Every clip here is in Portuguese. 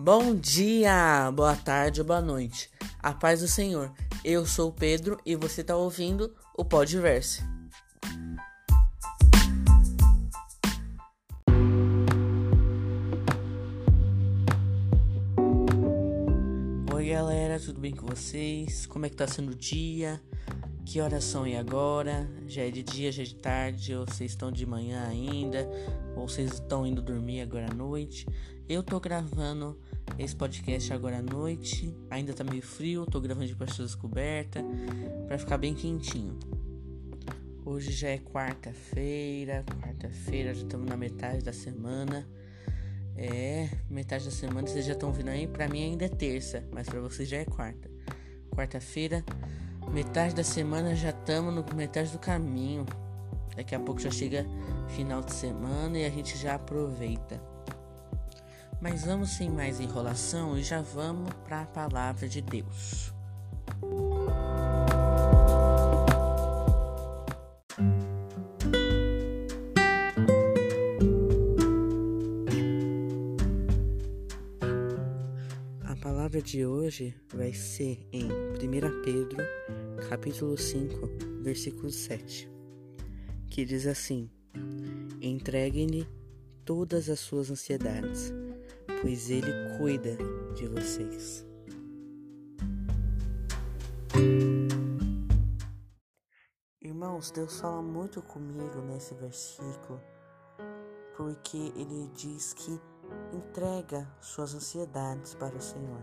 Bom dia, boa tarde boa noite. A paz do Senhor. Eu sou o Pedro e você está ouvindo o Podverse. Oi galera, tudo bem com vocês? Como é que tá sendo o dia? Que horas são aí agora? Já é de dia, já é de tarde, ou vocês estão de manhã ainda, ou vocês estão indo dormir agora à noite? Eu tô gravando esse podcast agora à noite. Ainda tá meio frio, tô gravando de pastilhas coberta para ficar bem quentinho. Hoje já é quarta-feira, quarta-feira já estamos na metade da semana. É, metade da semana vocês já estão vindo aí. Pra mim ainda é terça, mas para vocês já é quarta. Quarta-feira, metade da semana já estamos no metade do caminho. Daqui a pouco já chega final de semana e a gente já aproveita. Mas vamos sem mais enrolação e já vamos para a palavra de Deus. A palavra de hoje vai ser em 1 Pedro, capítulo 5, versículo 7, que diz assim: Entreguem-lhe todas as suas ansiedades pois Ele cuida de vocês. Irmãos, Deus fala muito comigo nesse versículo, porque Ele diz que entrega suas ansiedades para o Senhor.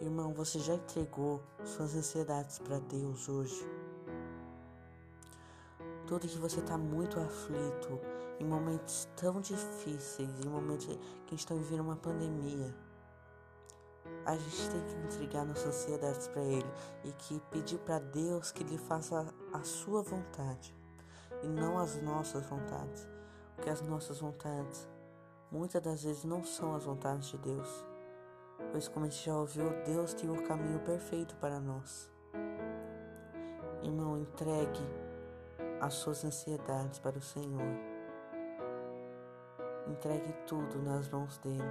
Irmão, você já entregou suas ansiedades para Deus hoje? Tudo que você está muito aflito, em momentos tão difíceis, em momentos que estão vivendo uma pandemia, a gente tem que entregar nossas ansiedades para Ele e que pedir para Deus que Ele faça a sua vontade e não as nossas vontades, porque as nossas vontades muitas das vezes não são as vontades de Deus, pois como a gente já ouviu, Deus tem o caminho perfeito para nós. Irmão, entregue as suas ansiedades para o Senhor. Entregue tudo nas mãos dele.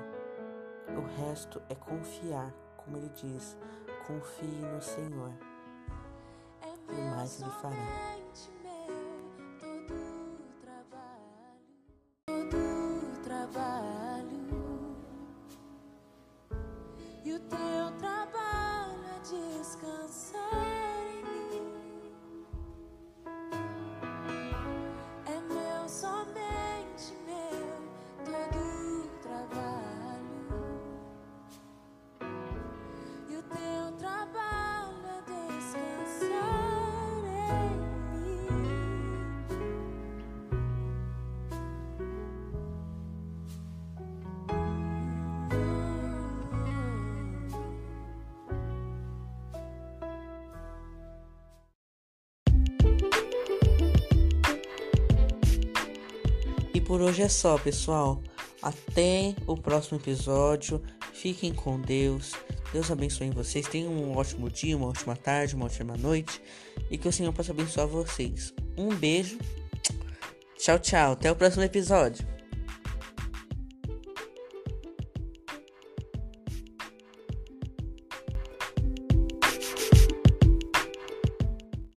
O resto é confiar, como ele diz: confie no Senhor. E mais ele fará. E o teu trabalho por hoje é só, pessoal. Até o próximo episódio. Fiquem com Deus. Deus abençoe vocês. Tenham um ótimo dia, uma ótima tarde, uma ótima noite. E que o Senhor possa abençoar vocês. Um beijo. Tchau, tchau. Até o próximo episódio.